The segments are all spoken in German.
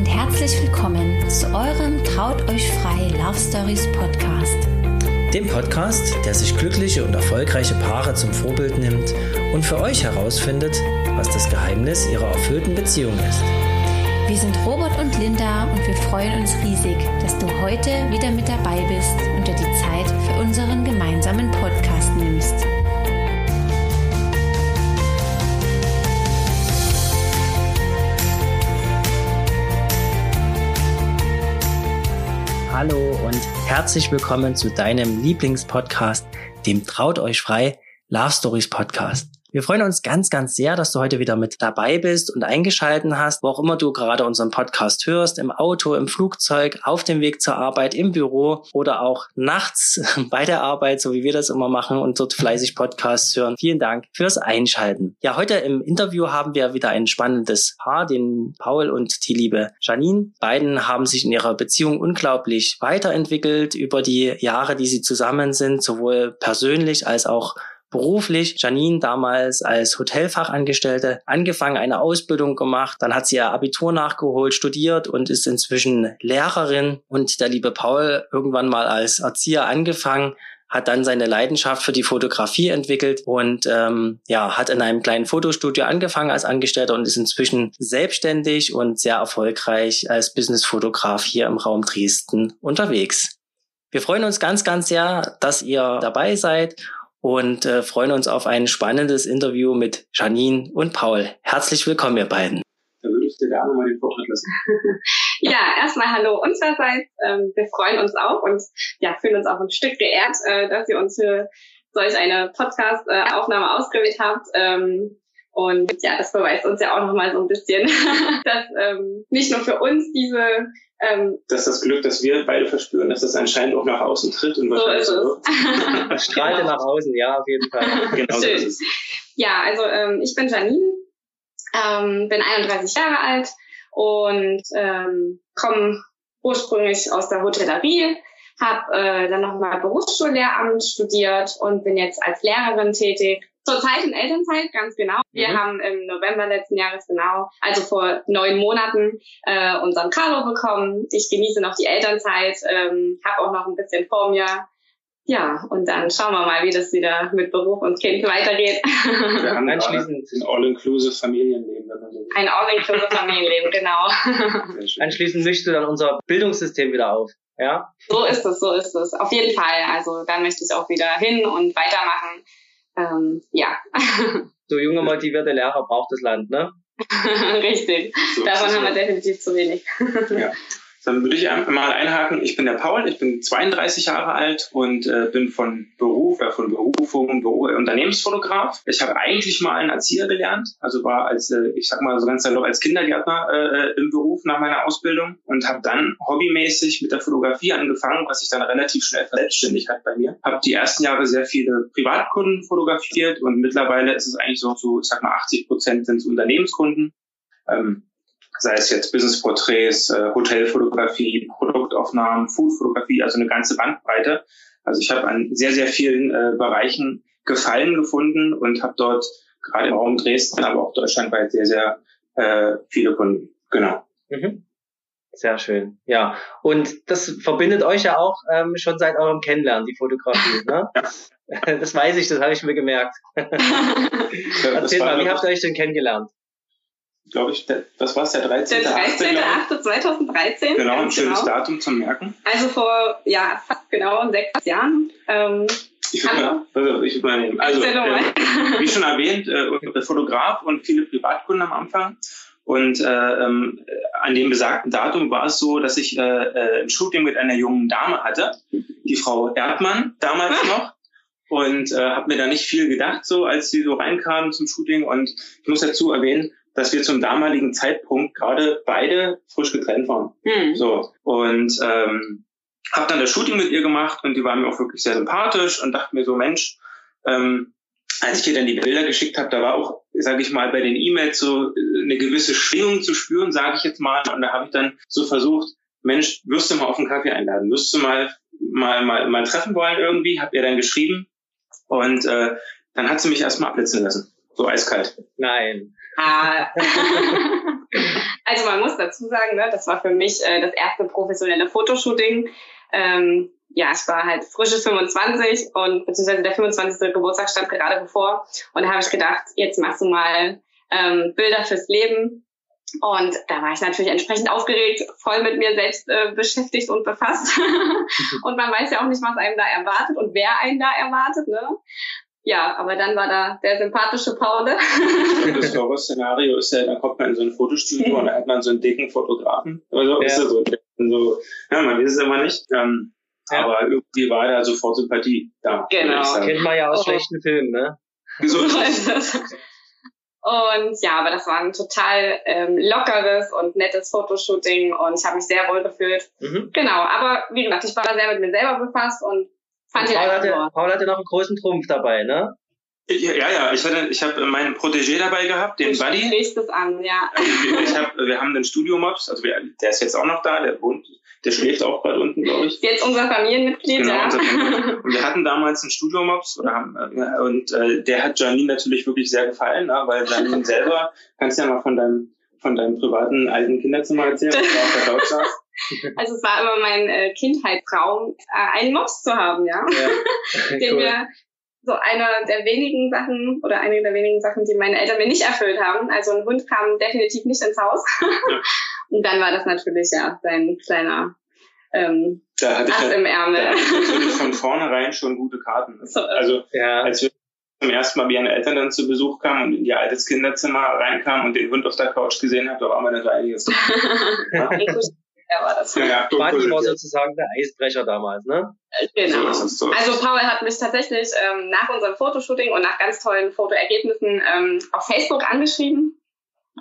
und herzlich willkommen zu eurem Traut euch frei Love Stories Podcast. Dem Podcast, der sich glückliche und erfolgreiche Paare zum Vorbild nimmt und für euch herausfindet, was das Geheimnis ihrer erfüllten Beziehung ist. Wir sind Robert und Linda und wir freuen uns riesig, dass du heute wieder mit dabei bist und dir die Zeit für unseren gemeinsamen Podcast nimmst. Hallo und herzlich willkommen zu deinem Lieblingspodcast, dem Traut euch frei Love Stories Podcast. Wir freuen uns ganz, ganz sehr, dass du heute wieder mit dabei bist und eingeschalten hast, wo auch immer du gerade unseren Podcast hörst, im Auto, im Flugzeug, auf dem Weg zur Arbeit, im Büro oder auch nachts bei der Arbeit, so wie wir das immer machen und dort fleißig Podcasts hören. Vielen Dank fürs Einschalten. Ja, heute im Interview haben wir wieder ein spannendes Paar, den Paul und die liebe Janine. Beiden haben sich in ihrer Beziehung unglaublich weiterentwickelt über die Jahre, die sie zusammen sind, sowohl persönlich als auch beruflich. Janine damals als Hotelfachangestellte angefangen, eine Ausbildung gemacht. Dann hat sie ihr Abitur nachgeholt, studiert und ist inzwischen Lehrerin. Und der liebe Paul irgendwann mal als Erzieher angefangen, hat dann seine Leidenschaft für die Fotografie entwickelt und ähm, ja, hat in einem kleinen Fotostudio angefangen als Angestellter und ist inzwischen selbstständig und sehr erfolgreich als Businessfotograf hier im Raum Dresden unterwegs. Wir freuen uns ganz, ganz sehr, dass ihr dabei seid und äh, freuen uns auf ein spannendes Interview mit Janine und Paul. Herzlich willkommen, ihr beiden. Da würde ich dir gerne mal den Vortritt lassen. ja, erstmal hallo unsererseits. Ähm, wir freuen uns auch und ja, fühlen uns auch ein Stück geehrt, äh, dass ihr uns für solch eine Podcast-Aufnahme äh, ausgewählt habt. Ähm, und ja, das beweist uns ja auch nochmal so ein bisschen, dass ähm, nicht nur für uns diese ähm, dass das Glück, das wir beide verspüren, dass das anscheinend auch nach außen tritt und so ist es. Das strahlt genau. nach außen, ja, auf jeden Fall. Genau Schön. So ist es. Ja, also ähm, ich bin Janine, ähm, bin 31 Jahre alt und ähm, komme ursprünglich aus der Hotellerie, habe äh, dann nochmal Berufsschullehramt studiert und bin jetzt als Lehrerin tätig Zurzeit in Elternzeit, ganz genau. Wir mhm. haben im November letzten Jahres genau, also vor neun Monaten, äh, unseren Carlo bekommen. Ich genieße noch die Elternzeit, ähm, habe auch noch ein bisschen vor mir. Ja, und dann schauen wir mal, wie das wieder mit Beruf und Kind weitergeht. Wir haben anschließend ein All-Inclusive Familienleben, wenn man so will. Ein All-Inclusive Familienleben, genau. Anschließend mischst du dann unser Bildungssystem wieder auf. Ja? So ist es, so ist es. Auf jeden Fall. Also da möchte ich auch wieder hin und weitermachen ähm, ja. so junge, motivierte Lehrer braucht das Land, ne? Richtig. So Davon haben wir definitiv zu wenig. ja. Dann würde ich mal einhaken. Ich bin der Paul, ich bin 32 Jahre alt und äh, bin von Beruf, äh, von Berufung Beruf, Unternehmensfotograf. Ich habe eigentlich mal einen Erzieher gelernt, also war als, äh, ich sag mal so ganz salopp, als Kindergärtner äh, im Beruf nach meiner Ausbildung und habe dann hobbymäßig mit der Fotografie angefangen, was sich dann relativ schnell verselbstständigt hat bei mir. Habe die ersten Jahre sehr viele Privatkunden fotografiert und mittlerweile ist es eigentlich so, so ich sag mal 80 Prozent sind Unternehmenskunden. Ähm, sei es jetzt Business-Porträts, äh, Hotelfotografie, Produktaufnahmen, Foodfotografie, also eine ganze Bandbreite. Also ich habe an sehr, sehr vielen äh, Bereichen Gefallen gefunden und habe dort gerade im Raum Dresden, aber auch deutschlandweit sehr, sehr äh, viele Kunden. Genau. Mhm. Sehr schön. Ja. Und das verbindet euch ja auch ähm, schon seit eurem Kennenlernen, die Fotografie. Ne? ja. Das weiß ich, das habe ich mir gemerkt. Erzähl mal, wie habt ihr euch denn kennengelernt? Glaube ich, der, was war es, der 13. Der 13.8.2013. Genau, ein schönes genau. Datum zum Merken. Also vor, ja, fast genau sechs Jahren. Ähm, ich würde ich übernehmen. Also, äh, wie schon erwähnt, äh, Fotograf und viele Privatkunden am Anfang. Und äh, ähm, an dem besagten Datum war es so, dass ich äh, äh, ein Shooting mit einer jungen Dame hatte, die Frau Erdmann damals ah. noch. Und äh, habe mir da nicht viel gedacht, so als sie so reinkam zum Shooting. Und ich muss dazu erwähnen, dass wir zum damaligen Zeitpunkt gerade beide frisch getrennt waren. Mhm. So und ähm, habe dann das Shooting mit ihr gemacht und die war mir auch wirklich sehr sympathisch und dachte mir so Mensch, ähm, als ich ihr dann die Bilder geschickt habe, da war auch, sage ich mal, bei den E-Mails so äh, eine gewisse Schwingung zu spüren, sage ich jetzt mal. Und da habe ich dann so versucht, Mensch, wirst du mal auf einen Kaffee einladen? Wirst du mal mal mal, mal treffen wollen irgendwie? Hab ihr dann geschrieben und äh, dann hat sie mich erstmal abblitzen lassen. So eiskalt. Nein. Ah. also man muss dazu sagen, ne, das war für mich äh, das erste professionelle Fotoshooting. Ähm, ja, ich war halt frische 25 und beziehungsweise der 25. Geburtstag stand gerade bevor. Und da habe ich gedacht, jetzt machst du mal ähm, Bilder fürs Leben. Und da war ich natürlich entsprechend aufgeregt, voll mit mir selbst äh, beschäftigt und befasst. und man weiß ja auch nicht, was einem da erwartet und wer einen da erwartet. Ne? Ja, aber dann war da der sympathische Paul. das Horror-Szenario ist ja, da kommt man in so ein Fotostudio und da hat man so einen dicken Fotografen. Also ja. ist das so. so. Ja, man weiß es immer nicht. Ähm, ja. Aber irgendwie war da sofort Sympathie da. Genau. Kennt man ja aus oh. schlechten Filmen, ne? So ist das. Und ja, aber das war ein total ähm, lockeres und nettes Fotoshooting und ich habe mich sehr wohl gefühlt. Mhm. Genau, aber wie gesagt, ich war da sehr mit mir selber befasst und Paul, hatte, Paul hatte noch einen großen Trumpf dabei, ne? Ja, ja, ich hatte, ich habe meinen Protégé dabei gehabt, den du Buddy. Du es an, ja. Ich hab, wir haben den Studio-Mops, also wir, der ist jetzt auch noch da, der wohnt, der schläft auch gerade unten, glaube ich. Jetzt unser Familienmitglied, genau, ja. Unser Familienmitglied. Und wir hatten damals einen Studio-Mops oder haben, äh, und äh, der hat Janine natürlich wirklich sehr gefallen, ne, weil Janine selber, kannst ja mal von deinem von deinem privaten alten Kinderzimmer erzählen, was da auf der Couch saß. Also es war immer mein äh, Kindheitstraum, äh, einen Mops zu haben, ja. ja. Den cool. wir so einer der wenigen Sachen oder eine der wenigen Sachen, die meine Eltern mir nicht erfüllt haben. Also ein Hund kam definitiv nicht ins Haus. Ja. Und dann war das natürlich ja sein kleiner ähm, da hatte Ass ich, im Ärmel. Da hatte ich natürlich von vornherein schon gute Karten. Also ja. als wir zum ersten Mal wie meine Eltern dann zu Besuch kamen und in ihr altes Kinderzimmer reinkamen und den Hund auf der Couch gesehen hat, da war mir dann so einiges. ja er war das. Ja, ja, Buddy war sozusagen der Eisbrecher damals, ne? Genau. So also Paul hat mich tatsächlich ähm, nach unserem Fotoshooting und nach ganz tollen Fotoergebnissen ähm, auf Facebook angeschrieben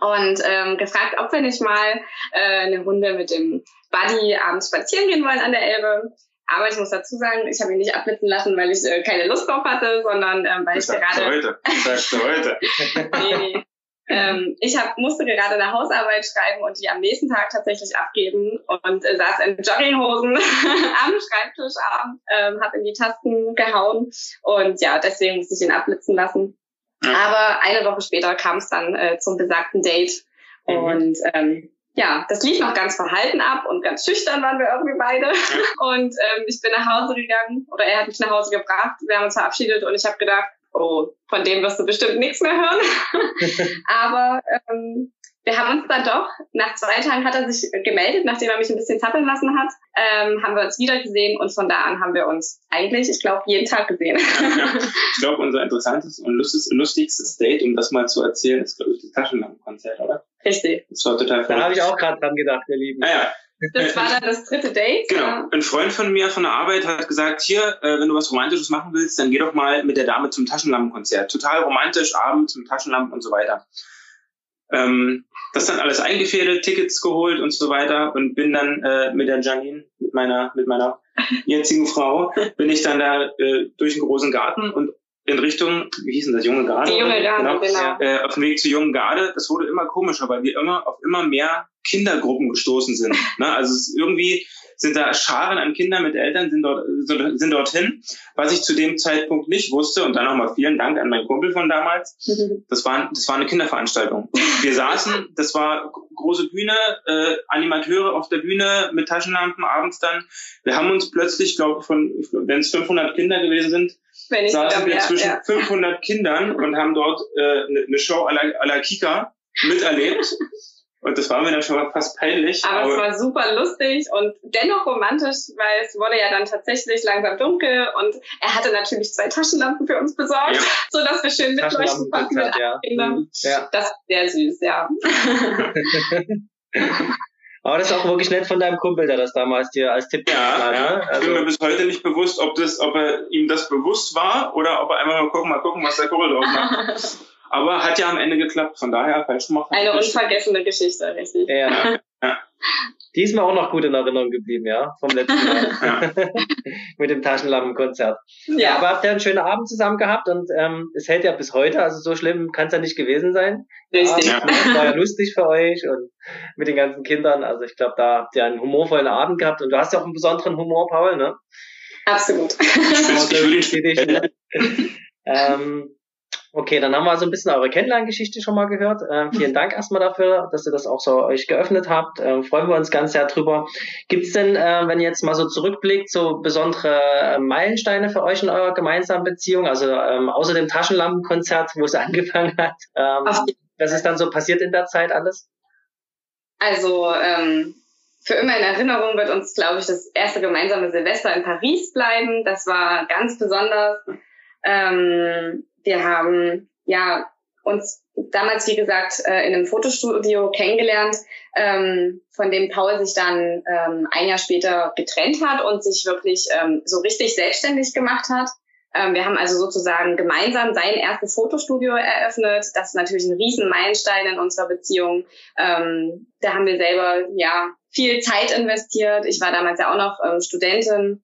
und ähm, gefragt, ob wir nicht mal äh, eine Runde mit dem Buddy abends spazieren gehen wollen an der Elbe. Aber ich muss dazu sagen, ich habe ihn nicht abblitzen lassen, weil ich äh, keine Lust drauf hatte, sondern ähm, weil das ich gerade. Heute. Das sagst du heute. nee, nee. Ähm, ich hab, musste gerade eine Hausarbeit schreiben und die am nächsten Tag tatsächlich abgeben und äh, saß in Jogginghosen am Schreibtisch abends, ähm, habe in die Tasten gehauen und ja, deswegen musste ich ihn abblitzen lassen. Aber eine Woche später kam es dann äh, zum besagten Date mhm. und ähm, ja, das lief noch ganz verhalten ab und ganz schüchtern waren wir irgendwie beide. Und ähm, ich bin nach Hause gegangen oder er hat mich nach Hause gebracht. Wir haben uns verabschiedet und ich habe gedacht, oh, von dem wirst du bestimmt nichts mehr hören. Aber ähm, wir haben uns dann doch, nach zwei Tagen hat er sich gemeldet, nachdem er mich ein bisschen zappeln lassen hat, ähm, haben wir uns wieder gesehen und von da an haben wir uns eigentlich, ich glaube, jeden Tag gesehen. Ja, ich glaube, unser interessantes und lustigstes Date, um das mal zu erzählen, ist, glaube ich, das Taschenlampenkonzert, oder? Richtig. Das war total Da habe ich auch gerade dran gedacht, ihr Lieben. Ah, ja. Das war dann das dritte Date? Genau. Ein Freund von mir von der Arbeit hat gesagt, hier, äh, wenn du was Romantisches machen willst, dann geh doch mal mit der Dame zum Taschenlampenkonzert. Total romantisch, Abend zum Taschenlampen und so weiter. Ähm, das dann alles eingefädelt, Tickets geholt und so weiter und bin dann äh, mit der Janine, mit meiner, mit meiner jetzigen Frau, bin ich dann da äh, durch den großen Garten und in Richtung, wie hieß denn das, Junge Garde? Die Junge Garde, genau. genau. Äh, auf dem Weg zur Jungen Garde, das wurde immer komischer, weil wir immer auf immer mehr Kindergruppen gestoßen sind. ne? Also es irgendwie sind da Scharen an Kindern mit Eltern sind, dort, sind dorthin. Was ich zu dem Zeitpunkt nicht wusste, und dann nochmal vielen Dank an meinen Kumpel von damals, das war, das war eine Kinderveranstaltung. Wir saßen, das war große Bühne, äh, Animateure auf der Bühne mit Taschenlampen abends dann. Wir haben uns plötzlich, glaube ich, von, wenn es 500 Kinder gewesen sind, saßen wir zwischen ja. 500 Kindern und haben dort äh, eine ne Show à la, à la Kika miterlebt. Und das war mir dann schon fast peinlich. Aber, aber, es war super lustig und dennoch romantisch, weil es wurde ja dann tatsächlich langsam dunkel und er hatte natürlich zwei Taschenlampen für uns besorgt, ja. so dass wir schön mitleuchten konnten mit ja. Kindern. Mhm. Ja. Das war sehr süß, ja. Aber das ist auch wirklich nett von deinem Kumpel, der das damals dir als Tipp ja, hat. Ja. Ne? Also ich bin mir bis heute nicht bewusst, ob das, ob er ihm das bewusst war oder ob er einfach mal gucken, mal gucken, was der Kumpel drauf macht. Aber hat ja am Ende geklappt, von daher falsch gemacht. Eine unvergessene Geschichte, richtig. Ja. ja. Die ist mir auch noch gut in Erinnerung geblieben, ja, vom letzten Mal. Mit dem Taschenlampenkonzert. Ja. ja. Aber habt ihr einen schönen Abend zusammen gehabt und ähm, es hält ja bis heute, also so schlimm kann es ja nicht gewesen sein. Richtig. Ja. Es war ja lustig für euch und mit den ganzen Kindern. Also ich glaube, da habt ihr einen humorvollen Abend gehabt und du hast ja auch einen besonderen Humor, Paul, ne? Absolut. Ich, ich, ähm, Okay, dann haben wir also ein bisschen eure Kennenlerngeschichte schon mal gehört. Ähm, vielen Dank erstmal dafür, dass ihr das auch so euch geöffnet habt. Ähm, freuen wir uns ganz sehr drüber. Gibt es denn, äh, wenn ihr jetzt mal so zurückblickt, so besondere äh, Meilensteine für euch in eurer gemeinsamen Beziehung? Also ähm, außer dem Taschenlampenkonzert, wo es angefangen hat. Ähm, was ist dann so passiert in der Zeit alles? Also ähm, für immer in Erinnerung wird uns, glaube ich, das erste gemeinsame Silvester in Paris bleiben. Das war ganz besonders. Ähm, wir haben ja uns damals, wie gesagt, äh, in einem Fotostudio kennengelernt, ähm, von dem Paul sich dann ähm, ein Jahr später getrennt hat und sich wirklich ähm, so richtig selbstständig gemacht hat. Wir haben also sozusagen gemeinsam sein erstes Fotostudio eröffnet. Das ist natürlich ein riesen Meilenstein in unserer Beziehung. Da haben wir selber ja viel Zeit investiert. Ich war damals ja auch noch Studentin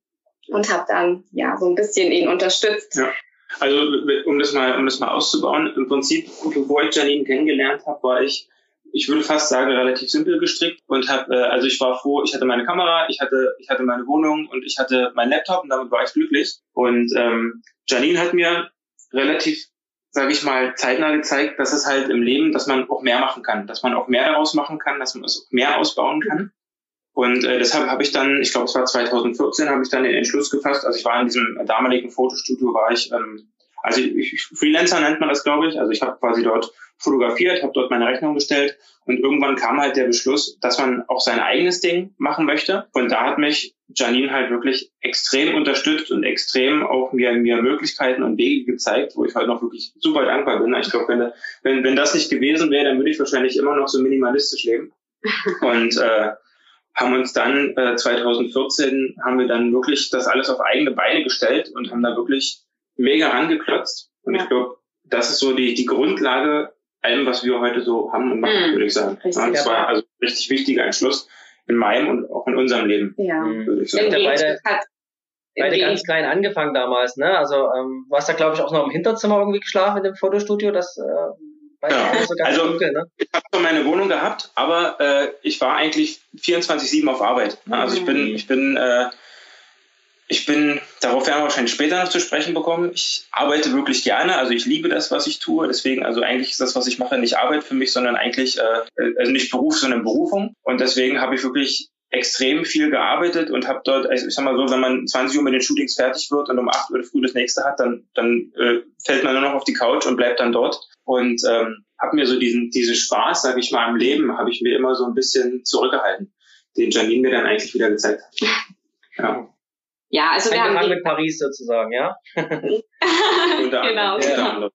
und habe dann ja so ein bisschen ihn unterstützt. Ja. Also um das mal, um das mal auszubauen, im Prinzip, bevor ich Janine kennengelernt habe, war ich, ich würde fast sagen, relativ simpel gestrickt und habe, äh, also ich war froh, ich hatte meine Kamera, ich hatte, ich hatte meine Wohnung und ich hatte meinen Laptop und damit war ich glücklich. Und ähm, Janine hat mir relativ, sage ich mal, zeitnah gezeigt, dass es halt im Leben, dass man auch mehr machen kann, dass man auch mehr daraus machen kann, dass man es auch mehr ausbauen kann. Und äh, deshalb habe ich dann, ich glaube, es war 2014, habe ich dann den Entschluss gefasst. Also ich war in diesem damaligen Fotostudio, war ich, ähm, also ich, Freelancer nennt man das, glaube ich. Also ich habe quasi dort fotografiert, habe dort meine Rechnung gestellt und irgendwann kam halt der Beschluss, dass man auch sein eigenes Ding machen möchte. Und da hat mich Janine halt wirklich extrem unterstützt und extrem auch mir, mir Möglichkeiten und Wege gezeigt, wo ich heute noch wirklich super dankbar bin. Ich glaube, wenn, wenn, wenn das nicht gewesen wäre, dann würde ich wahrscheinlich immer noch so minimalistisch leben. Und äh, haben uns dann äh, 2014 haben wir dann wirklich das alles auf eigene Beine gestellt und haben da wirklich mega rangeklotzt. Und ja. ich glaube, das ist so die, die Grundlage allem, was wir heute so haben und machen, mhm. würde ich sagen. Richtig, ja, das war also richtig wichtiger Entschluss in meinem und auch in unserem Leben. Ja. Würde ich sagen. Ja, beide, beide ganz klein angefangen damals, ne? Also ähm, du hast da glaube ich auch noch im Hinterzimmer irgendwie geschlafen in dem Fotostudio, das äh, ja. also dunkel, ne? ich habe schon meine Wohnung gehabt, aber äh, ich war eigentlich 24/7 auf Arbeit. Ne? Also ich bin, mhm. ich bin, äh, ich bin, darauf werden wir wahrscheinlich später noch zu sprechen bekommen. Ich arbeite wirklich gerne, also ich liebe das, was ich tue. Deswegen, also eigentlich ist das, was ich mache, nicht Arbeit für mich, sondern eigentlich, äh, also nicht Beruf, sondern Berufung. Und deswegen habe ich wirklich extrem viel gearbeitet und habe dort, also ich sag mal so, wenn man 20 Uhr mit den Shootings fertig wird und um 8 Uhr früh das nächste hat, dann, dann äh, fällt man nur noch auf die Couch und bleibt dann dort. Und ähm, habe mir so diesen, diesen Spaß, sage ich mal, im Leben, habe ich mir immer so ein bisschen zurückgehalten, den Janine mir dann eigentlich wieder gezeigt hat. Ja. Ja, also wir haben mit Paris sozusagen, ja. genau. Ja.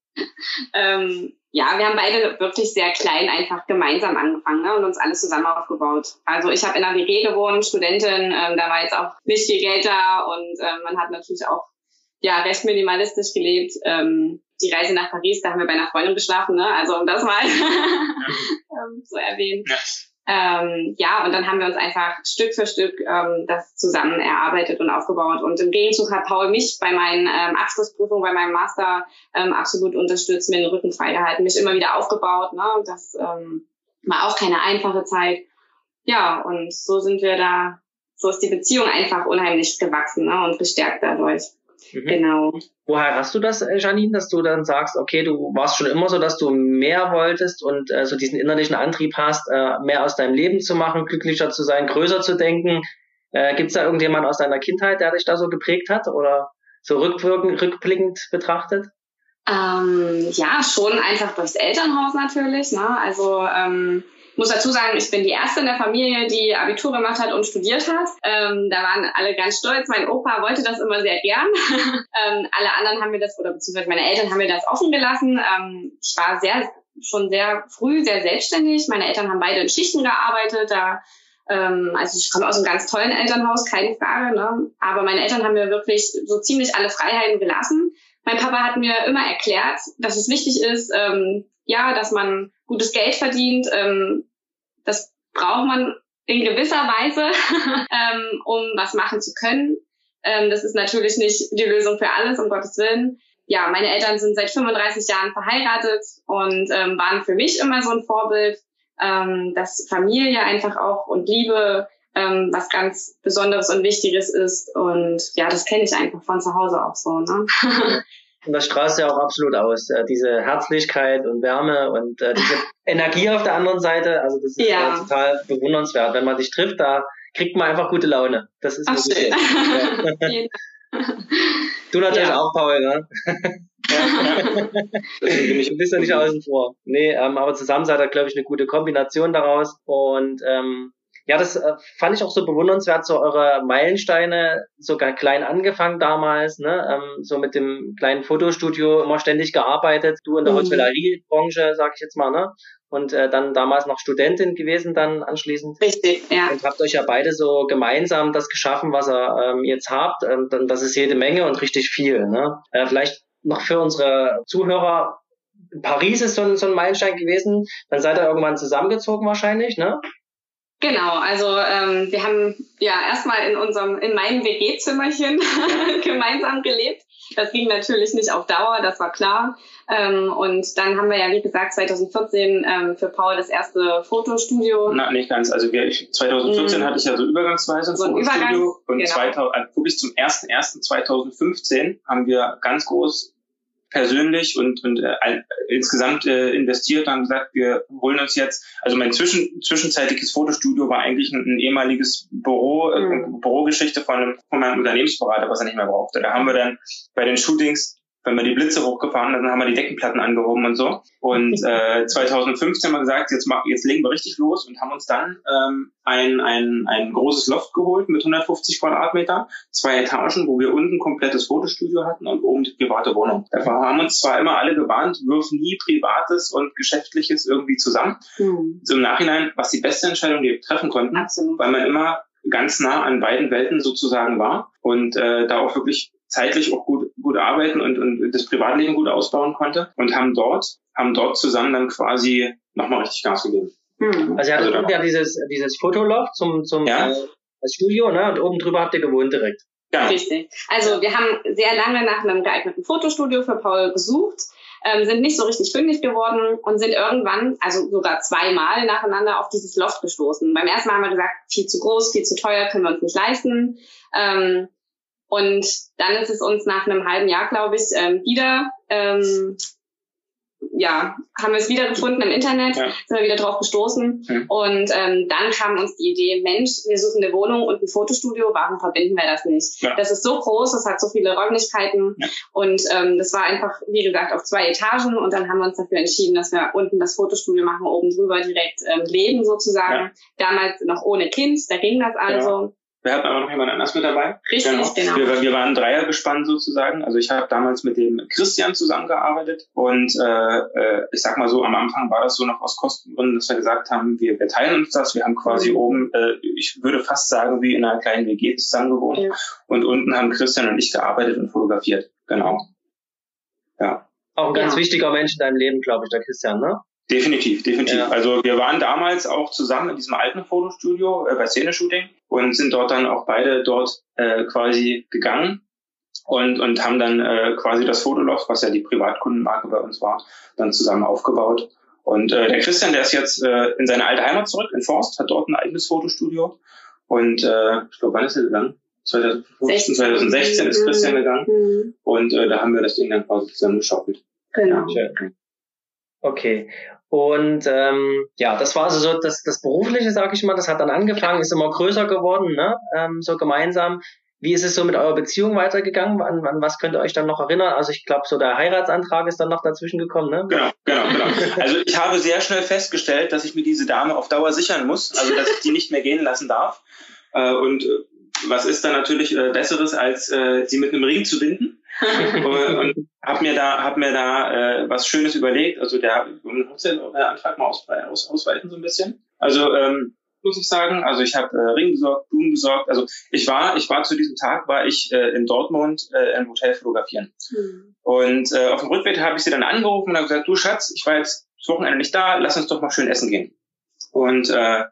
Ähm, ja, wir haben beide wirklich sehr klein einfach gemeinsam angefangen ne, und uns alles zusammen aufgebaut. Also ich habe in einer WG gewohnt, Studentin, ähm, da war jetzt auch nicht viel Geld da und ähm, man hat natürlich auch ja recht minimalistisch gelebt. Ähm, die Reise nach Paris, da haben wir bei einer Freundin geschlafen, ne? Also um das mal ähm, so erwähnen. Ja. Ähm, ja, und dann haben wir uns einfach Stück für Stück ähm, das zusammen erarbeitet und aufgebaut. Und im Gegenzug hat Paul mich bei meinen ähm, Abschlussprüfungen, bei meinem Master ähm, absolut unterstützt, mir den Rücken freigehalten, mich immer wieder aufgebaut. Ne? Und das ähm, war auch keine einfache Zeit. Ja, und so sind wir da, so ist die Beziehung einfach unheimlich gewachsen ne? und gestärkt dadurch. Mhm. Genau. Woher hast du das, äh, Janine, dass du dann sagst, okay, du warst schon immer so, dass du mehr wolltest und äh, so diesen innerlichen Antrieb hast, äh, mehr aus deinem Leben zu machen, glücklicher zu sein, größer zu denken? Äh, Gibt es da irgendjemand aus deiner Kindheit, der dich da so geprägt hat oder so rückwirkend, rückblickend betrachtet? Ähm, ja, schon einfach durchs Elternhaus natürlich. Ne? Also ähm, muss dazu sagen, ich bin die erste in der Familie, die Abitur gemacht hat und studiert hat. Ähm, da waren alle ganz stolz. Mein Opa wollte das immer sehr gern. ähm, alle anderen haben mir das, oder beziehungsweise meine Eltern haben mir das offen gelassen. Ähm, ich war sehr, schon sehr früh sehr selbstständig. Meine Eltern haben beide in Schichten gearbeitet. Da ähm, also ich komme aus einem ganz tollen Elternhaus, keine Frage. Ne? Aber meine Eltern haben mir wirklich so ziemlich alle Freiheiten gelassen. Mein Papa hat mir immer erklärt, dass es wichtig ist, ähm, ja, dass man gutes Geld verdient, ähm, das braucht man in gewisser Weise, ähm, um was machen zu können. Ähm, das ist natürlich nicht die Lösung für alles, um Gottes Willen. Ja, meine Eltern sind seit 35 Jahren verheiratet und ähm, waren für mich immer so ein Vorbild, ähm, dass Familie einfach auch und Liebe ähm, was ganz Besonderes und Wichtiges ist. Und ja, das kenne ich einfach von zu Hause auch so. Ne? Und das strahlst ja auch absolut aus. Äh, diese Herzlichkeit und Wärme und äh, diese Energie auf der anderen Seite. Also das ist ja. äh, total bewundernswert. Wenn man dich trifft, da kriegt man einfach gute Laune. Das ist Ach, schön. Ja. du natürlich ja. auch, Paul, ne? ja. du bist ja nicht außen vor. Nee, ähm, aber zusammen seid ihr, glaube ich, eine gute Kombination daraus. Und ähm, ja, das äh, fand ich auch so bewundernswert, so eure Meilensteine, sogar klein angefangen damals, ne, ähm, so mit dem kleinen Fotostudio immer ständig gearbeitet, du in der mhm. Hotelleriebranche, sag ich jetzt mal, ne, und äh, dann damals noch Studentin gewesen dann anschließend. Richtig, ja. Und habt euch ja beide so gemeinsam das geschaffen, was ihr ähm, jetzt habt. Ähm, dann, das ist jede Menge und richtig viel. Ne? Äh, vielleicht noch für unsere Zuhörer, Paris ist so ein, so ein Meilenstein gewesen. Dann seid ihr irgendwann zusammengezogen wahrscheinlich, ne? Genau, also ähm, wir haben ja erstmal in unserem, in meinem WG-Zimmerchen gemeinsam gelebt. Das ging natürlich nicht auf Dauer, das war klar. Ähm, und dann haben wir ja, wie gesagt, 2014 ähm, für Paul das erste Fotostudio. Na, nicht ganz. Also wir, ich, 2014 mhm. hatte ich ja so übergangsweise ein so Fotostudio. Übergang, und genau. 2000, also bis zum 1.1.2015 haben wir ganz groß persönlich und, und äh, insgesamt äh, investiert und haben gesagt, wir holen uns jetzt, also mein zwischen, zwischenzeitliches Fotostudio war eigentlich ein, ein ehemaliges Büro, äh, mhm. Bürogeschichte von, einem, von meinem Unternehmensberater, was er nicht mehr brauchte. Da haben wir dann bei den Shootings wenn wir die Blitze hochgefahren, dann haben wir die Deckenplatten angehoben und so. Und äh, 2015 haben wir gesagt, jetzt, mach, jetzt legen wir richtig los und haben uns dann ähm, ein, ein, ein großes Loft geholt mit 150 Quadratmeter, zwei Etagen, wo wir unten komplettes Fotostudio hatten und oben die private Wohnung. Dafür haben uns zwar immer alle gewarnt, wirf nie Privates und Geschäftliches irgendwie zusammen. Mhm. So Im Nachhinein, was die beste Entscheidung, die wir treffen konnten, Absolut. weil man immer ganz nah an beiden Welten sozusagen war und äh, da auch wirklich zeitlich auch gut, gut arbeiten und, und das Privatleben gut ausbauen konnte und haben dort, haben dort zusammen dann quasi nochmal richtig Gas gegeben. Hm. Also ihr hattet also, ja dieses, dieses Fotoloft zum, zum ja. äh, Studio, ne? Und oben drüber habt ihr gewohnt direkt. Ja. Richtig. Also wir haben sehr lange nach einem geeigneten Fotostudio für Paul gesucht, ähm, sind nicht so richtig fündig geworden und sind irgendwann, also sogar zweimal nacheinander auf dieses Loft gestoßen. Beim ersten Mal haben wir gesagt, viel zu groß, viel zu teuer, können wir uns nicht leisten. Ähm, und dann ist es uns nach einem halben Jahr, glaube ich, ähm, wieder, ähm, ja, haben wir es wieder gefunden im Internet, ja. sind wir wieder drauf gestoßen. Mhm. Und ähm, dann kam uns die Idee, Mensch, wir suchen eine Wohnung und ein Fotostudio, warum verbinden wir das nicht? Ja. Das ist so groß, das hat so viele Räumlichkeiten. Ja. Und ähm, das war einfach, wie gesagt, auf zwei Etagen. Und dann haben wir uns dafür entschieden, dass wir unten das Fotostudio machen, oben drüber direkt ähm, leben sozusagen. Damals noch ohne Kind, da ging das also. Wir hatten aber noch jemand anders mit dabei. Richtig, genau. genau. Wir, wir waren Dreier gespannt sozusagen. Also ich habe damals mit dem Christian zusammengearbeitet und äh, äh, ich sag mal so, am Anfang war das so noch aus Kostengründen, dass wir gesagt haben, wir, wir teilen uns das. Wir haben quasi mhm. oben, äh, ich würde fast sagen, wie in einer kleinen WG zusammen gewohnt. Ja. Und unten haben Christian und ich gearbeitet und fotografiert. Genau. Ja. Auch ein ganz ja. wichtiger Mensch in deinem Leben, glaube ich, der Christian, ne? Definitiv, definitiv. Ja. Also wir waren damals auch zusammen in diesem alten Fotostudio äh, bei Szene-Shooting und sind dort dann auch beide dort äh, quasi gegangen und, und haben dann äh, quasi das Fotoloft, was ja die Privatkundenmarke bei uns war, dann zusammen aufgebaut. Und äh, der Christian, der ist jetzt äh, in seine alte Heimat zurück, in Forst, hat dort ein eigenes Fotostudio. Und äh, ich glaube, wann ist er gegangen? 2015, 2016 ist Christian gegangen. Mhm. Und äh, da haben wir das Ding dann quasi zusammen geschaukelt. Genau. Ja. Okay. Und ähm, ja, das war also so das, das Berufliche, sage ich mal, das hat dann angefangen, ist immer größer geworden, ne? ähm, so gemeinsam. Wie ist es so mit eurer Beziehung weitergegangen? An, an was könnt ihr euch dann noch erinnern? Also ich glaube, so der Heiratsantrag ist dann noch dazwischen gekommen, ne? Genau, genau, genau. Also ich habe sehr schnell festgestellt, dass ich mir diese Dame auf Dauer sichern muss, also dass ich die nicht mehr gehen lassen darf. Äh, und äh, was ist dann natürlich äh, Besseres, als äh, sie mit einem Ring zu binden? und, und habe mir da hab mir da äh, was Schönes überlegt. Also der Antrag mal aus, aus, ausweiten so ein bisschen. Also ähm, muss ich sagen. Also ich habe äh, Ring besorgt, Blumen besorgt. Also ich war, ich war zu diesem Tag, war ich äh, in Dortmund äh, im Hotel fotografieren. Mhm. Und äh, auf dem Rückweg habe ich sie dann angerufen und habe gesagt, du Schatz, ich war jetzt das Wochenende nicht da, lass uns doch mal schön essen gehen. Und äh,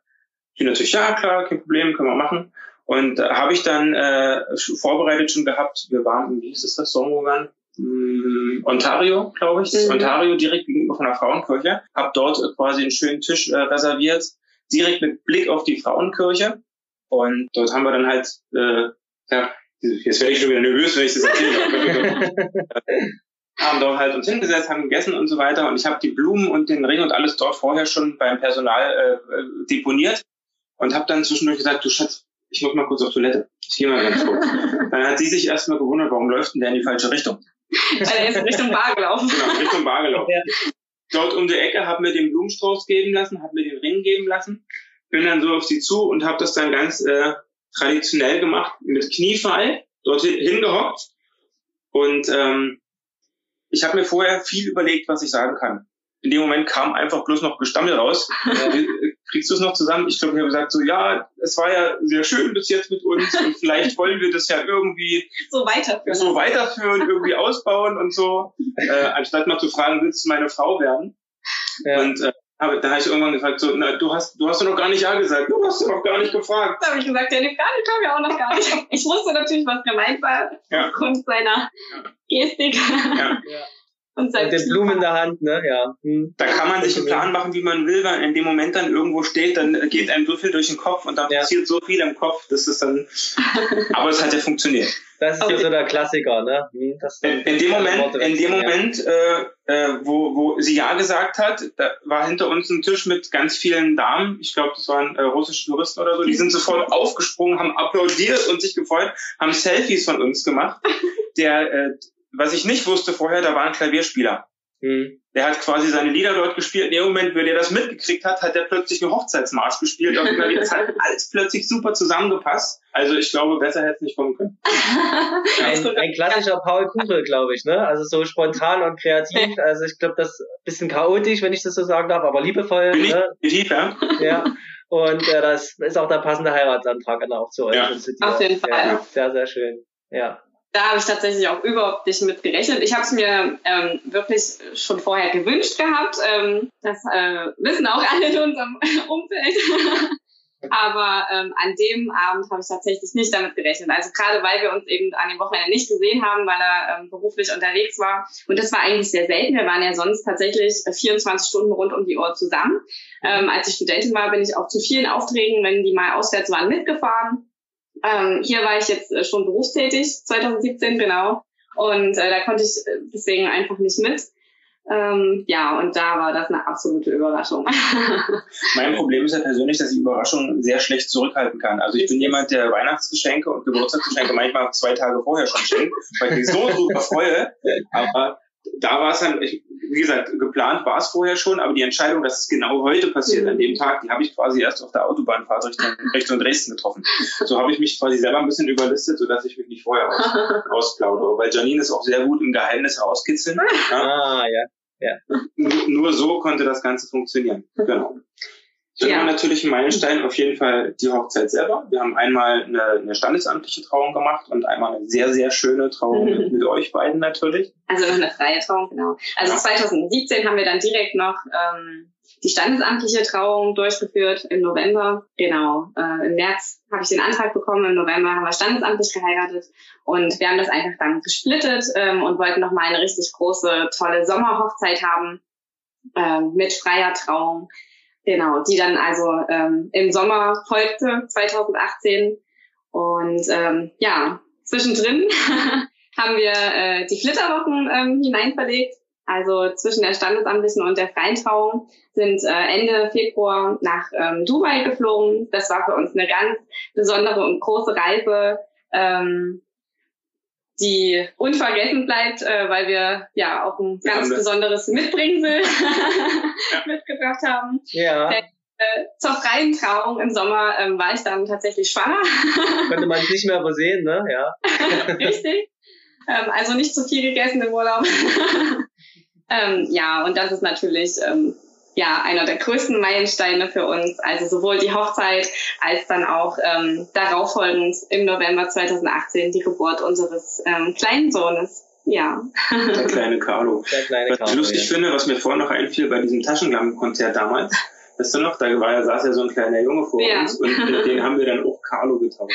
die natürlich, ja klar, kein Problem, können wir machen. Und äh, habe ich dann äh, vorbereitet schon gehabt, wir waren, wie hieß das Restaurant, wo wir waren? Hm, Ontario, glaube ich. Mhm. Ontario direkt gegenüber von der Frauenkirche. Hab dort quasi einen schönen Tisch äh, reserviert, direkt mit Blick auf die Frauenkirche. Und dort haben wir dann halt, äh, ja, jetzt werde ich schon wieder nervös, wenn ich das erzähle. haben dort halt uns hingesetzt, haben gegessen und so weiter. Und ich habe die Blumen und den Ring und alles dort vorher schon beim Personal äh, äh deponiert und habe dann zwischendurch gesagt, du Schatz, ich muss mal kurz auf Toilette. Ich gehe mal ganz kurz. dann hat sie sich erstmal gewundert, warum läuft denn der in die falsche Richtung? Weil er ist in Richtung Bar gelaufen. Genau, Richtung Bar gelaufen. Ja. Dort um die Ecke habe mir den Blumenstrauß geben lassen, habe mir den Ring geben lassen, bin dann so auf sie zu und habe das dann ganz äh, traditionell gemacht, mit Kniefall, dort hingehockt. Und ähm, ich habe mir vorher viel überlegt, was ich sagen kann in dem Moment kam einfach bloß noch Gestammel raus. Äh, kriegst du es noch zusammen? Ich glaube, ich habe gesagt so, ja, es war ja sehr schön bis jetzt mit uns und vielleicht wollen wir das ja irgendwie so weiterführen, so weiterführen irgendwie ausbauen und so, äh, anstatt mal zu fragen, willst du meine Frau werden? Ja. Und äh, aber da habe ich irgendwann gefragt, so, na, du hast, du hast doch noch gar nicht Ja gesagt, du hast doch noch gar nicht gefragt. Da habe ich gesagt, ja, die Frage kam ja auch noch gar nicht. Ich wusste natürlich, was gemeint war, ja. aufgrund seiner Gestik. Ja. Und mit den Blumen in der Hand, ne? Ja. Hm. Da kann man sich einen Plan machen, wie man will, weil in dem Moment dann irgendwo steht, dann geht einem so viel durch den Kopf und dann ja. passiert so viel im Kopf, dass es dann. Aber es hat ja funktioniert. Das ist okay. ja so der Klassiker, ne? Hm, in, in, dem Moment, in dem Moment, äh, äh, wo, wo sie ja gesagt hat, da war hinter uns ein Tisch mit ganz vielen Damen. Ich glaube, das waren äh, russische Touristen oder so. Die sind sofort aufgesprungen, haben applaudiert und sich gefreut, haben Selfies von uns gemacht. Der äh, was ich nicht wusste vorher, da war ein Klavierspieler. Mhm. Der hat quasi seine Lieder dort gespielt. In dem Moment, wenn er das mitgekriegt hat, hat er plötzlich einen Hochzeitsmarsch gespielt. Auf das hat alles plötzlich super zusammengepasst. Also ich glaube, besser hätte es nicht kommen können. ein, ein klassischer Paul Kuchel, glaube ich, ne? Also so spontan und kreativ. Also ich glaube, das ist ein bisschen chaotisch, wenn ich das so sagen darf, aber liebevoll. Ne? Kreativ, ja. ja. Und äh, das ist auch der passende Heiratsantrag dann auch zu euch ja. und zu dir. Auf jeden Fall. Ja, sehr, sehr schön. Ja da habe ich tatsächlich auch überhaupt nicht mit gerechnet. Ich habe es mir ähm, wirklich schon vorher gewünscht gehabt. Ähm, das äh, wissen auch alle in unserem Umfeld. Aber ähm, an dem Abend habe ich tatsächlich nicht damit gerechnet. Also gerade weil wir uns eben an dem Wochenende nicht gesehen haben, weil er ähm, beruflich unterwegs war. Und das war eigentlich sehr selten. Wir waren ja sonst tatsächlich 24 Stunden rund um die Uhr zusammen. Ähm, als ich Studentin war, bin ich auch zu vielen Aufträgen, wenn die mal auswärts waren, mitgefahren. Ähm, hier war ich jetzt äh, schon berufstätig, 2017 genau. Und äh, da konnte ich äh, deswegen einfach nicht mit. Ähm, ja, und da war das eine absolute Überraschung. mein Problem ist ja persönlich, dass ich Überraschungen sehr schlecht zurückhalten kann. Also ich bin jemand, der Weihnachtsgeschenke und Geburtstagsgeschenke manchmal zwei Tage vorher schon schenkt, weil ich mich so drüber freue. Aber da war es dann, ich, wie gesagt, geplant war es vorher schon, aber die Entscheidung, dass es genau heute passiert, mhm. an dem Tag, die habe ich quasi erst auf der Autobahnfahrt Richtung, Richtung Dresden getroffen. So habe ich mich quasi selber ein bisschen überlistet, sodass ich mich nicht vorher aus, ausplaudere. Weil Janine ist auch sehr gut im Geheimnis rauskitzeln. Ja? Ah, ja. ja. Nur, nur so konnte das Ganze funktionieren. Genau. Dann ja. war natürlich ein Meilenstein auf jeden Fall die Hochzeit selber. Wir haben einmal eine, eine standesamtliche Trauung gemacht und einmal eine sehr, sehr schöne Trauung mit, mit, euch beiden natürlich. Also noch eine freie Trauung, genau. Also ja. 2017 haben wir dann direkt noch ähm, die standesamtliche Trauung durchgeführt im November. Genau. Äh, Im März habe ich den Antrag bekommen, im November haben wir standesamtlich geheiratet und wir haben das einfach dann gesplittet ähm, und wollten noch mal eine richtig große, tolle Sommerhochzeit haben äh, mit freier Trauung Genau, die dann also ähm, im Sommer folgte, 2018. Und ähm, ja, zwischendrin haben wir äh, die Flitterwochen ähm, hineinverlegt. Also zwischen der standesamtlichen und der freien Trauung sind äh, Ende Februar nach ähm, Dubai geflogen. Das war für uns eine ganz besondere und große Reise. Ähm, die unvergessen bleibt, äh, weil wir ja auch ein ganz besonderes Mitbringsel mitgebracht haben. Ja. Der, äh, zur freien Trauung im Sommer ähm, war ich dann tatsächlich schwanger. Könnte man nicht mehr übersehen, ne? Ja. Richtig. Ähm, also nicht zu viel gegessen im Urlaub. ähm, ja, und das ist natürlich ähm, ja einer der größten Meilensteine für uns. Also sowohl die Hochzeit als dann auch ähm, darauffolgend im November 2018 die Geburt unseres ähm, kleinen Sohnes. Ja. Der kleine Carlo. Der kleine was Carlo, ich lustig ja. finde, was mir vorhin noch einfiel bei diesem Taschenlampenkonzert damals, Weißt du noch, da war ja, saß ja so ein kleiner Junge vor ja. uns und den haben wir dann auch Carlo getauft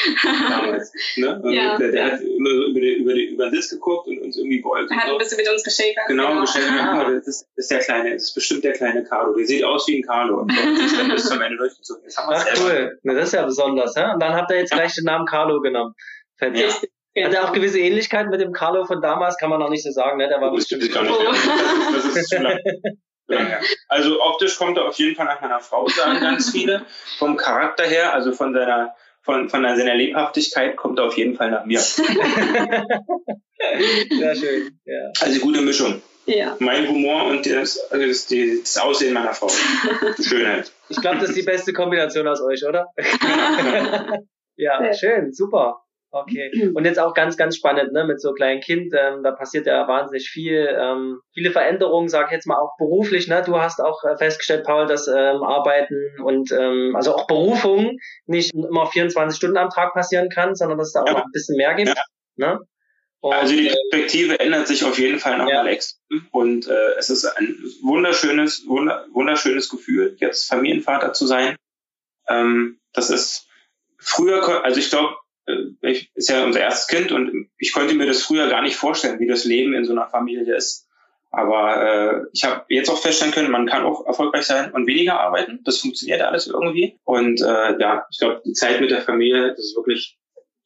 damals. Ne? Und ja, der, der ja. hat immer so über, die, über, die, über den geguckt und uns irgendwie beäugt. Er hat ein bisschen mit uns geschakert. Genau, genau. geschakert. Ah. Das ist der kleine, das ist bestimmt der kleine Carlo. Der sieht aus wie ein Carlo und sich dann bis zum Ende durchgezogen. Ach cool, Na, das ist ja besonders. Hä? Und dann habt ihr jetzt gleich den Namen Carlo genommen. Verdammt. Genau. Hat er auch gewisse Ähnlichkeiten mit dem Carlo von damals, kann man noch nicht so sagen, ne? Der war das bestimmt gar nicht. Oh. Das, das ist zu lang. Also optisch kommt er auf jeden Fall nach meiner Frau, sagen ganz viele. Vom Charakter her, also von seiner von, von seiner Lebhaftigkeit kommt er auf jeden Fall nach mir. Sehr schön. Ja. Also gute Mischung. Ja. Mein Humor und das, also das, das Aussehen meiner Frau. Schönheit. Ich glaube, das ist die beste Kombination aus euch, oder? ja, schön, super. Okay. Und jetzt auch ganz, ganz spannend, ne, mit so kleinem Kind, ähm, da passiert ja wahnsinnig viel, ähm, viele Veränderungen, sag ich jetzt mal auch beruflich, ne? Du hast auch äh, festgestellt, Paul, dass ähm, Arbeiten und ähm, also auch Berufung nicht immer 24 Stunden am Tag passieren kann, sondern dass es da auch ja. noch ein bisschen mehr gibt. Ja. Ne? Und, also die Perspektive ändert sich auf jeden Fall nochmal ja. extrem und äh, es ist ein wunderschönes, wunder, wunderschönes Gefühl, jetzt Familienvater zu sein. Ähm, das ist früher, also ich glaube, äh, ich, ist ja unser erstes Kind und ich konnte mir das früher gar nicht vorstellen, wie das Leben in so einer Familie ist. Aber äh, ich habe jetzt auch feststellen können, man kann auch erfolgreich sein und weniger arbeiten. Das funktioniert alles irgendwie. Und äh, ja, ich glaube, die Zeit mit der Familie, das ist wirklich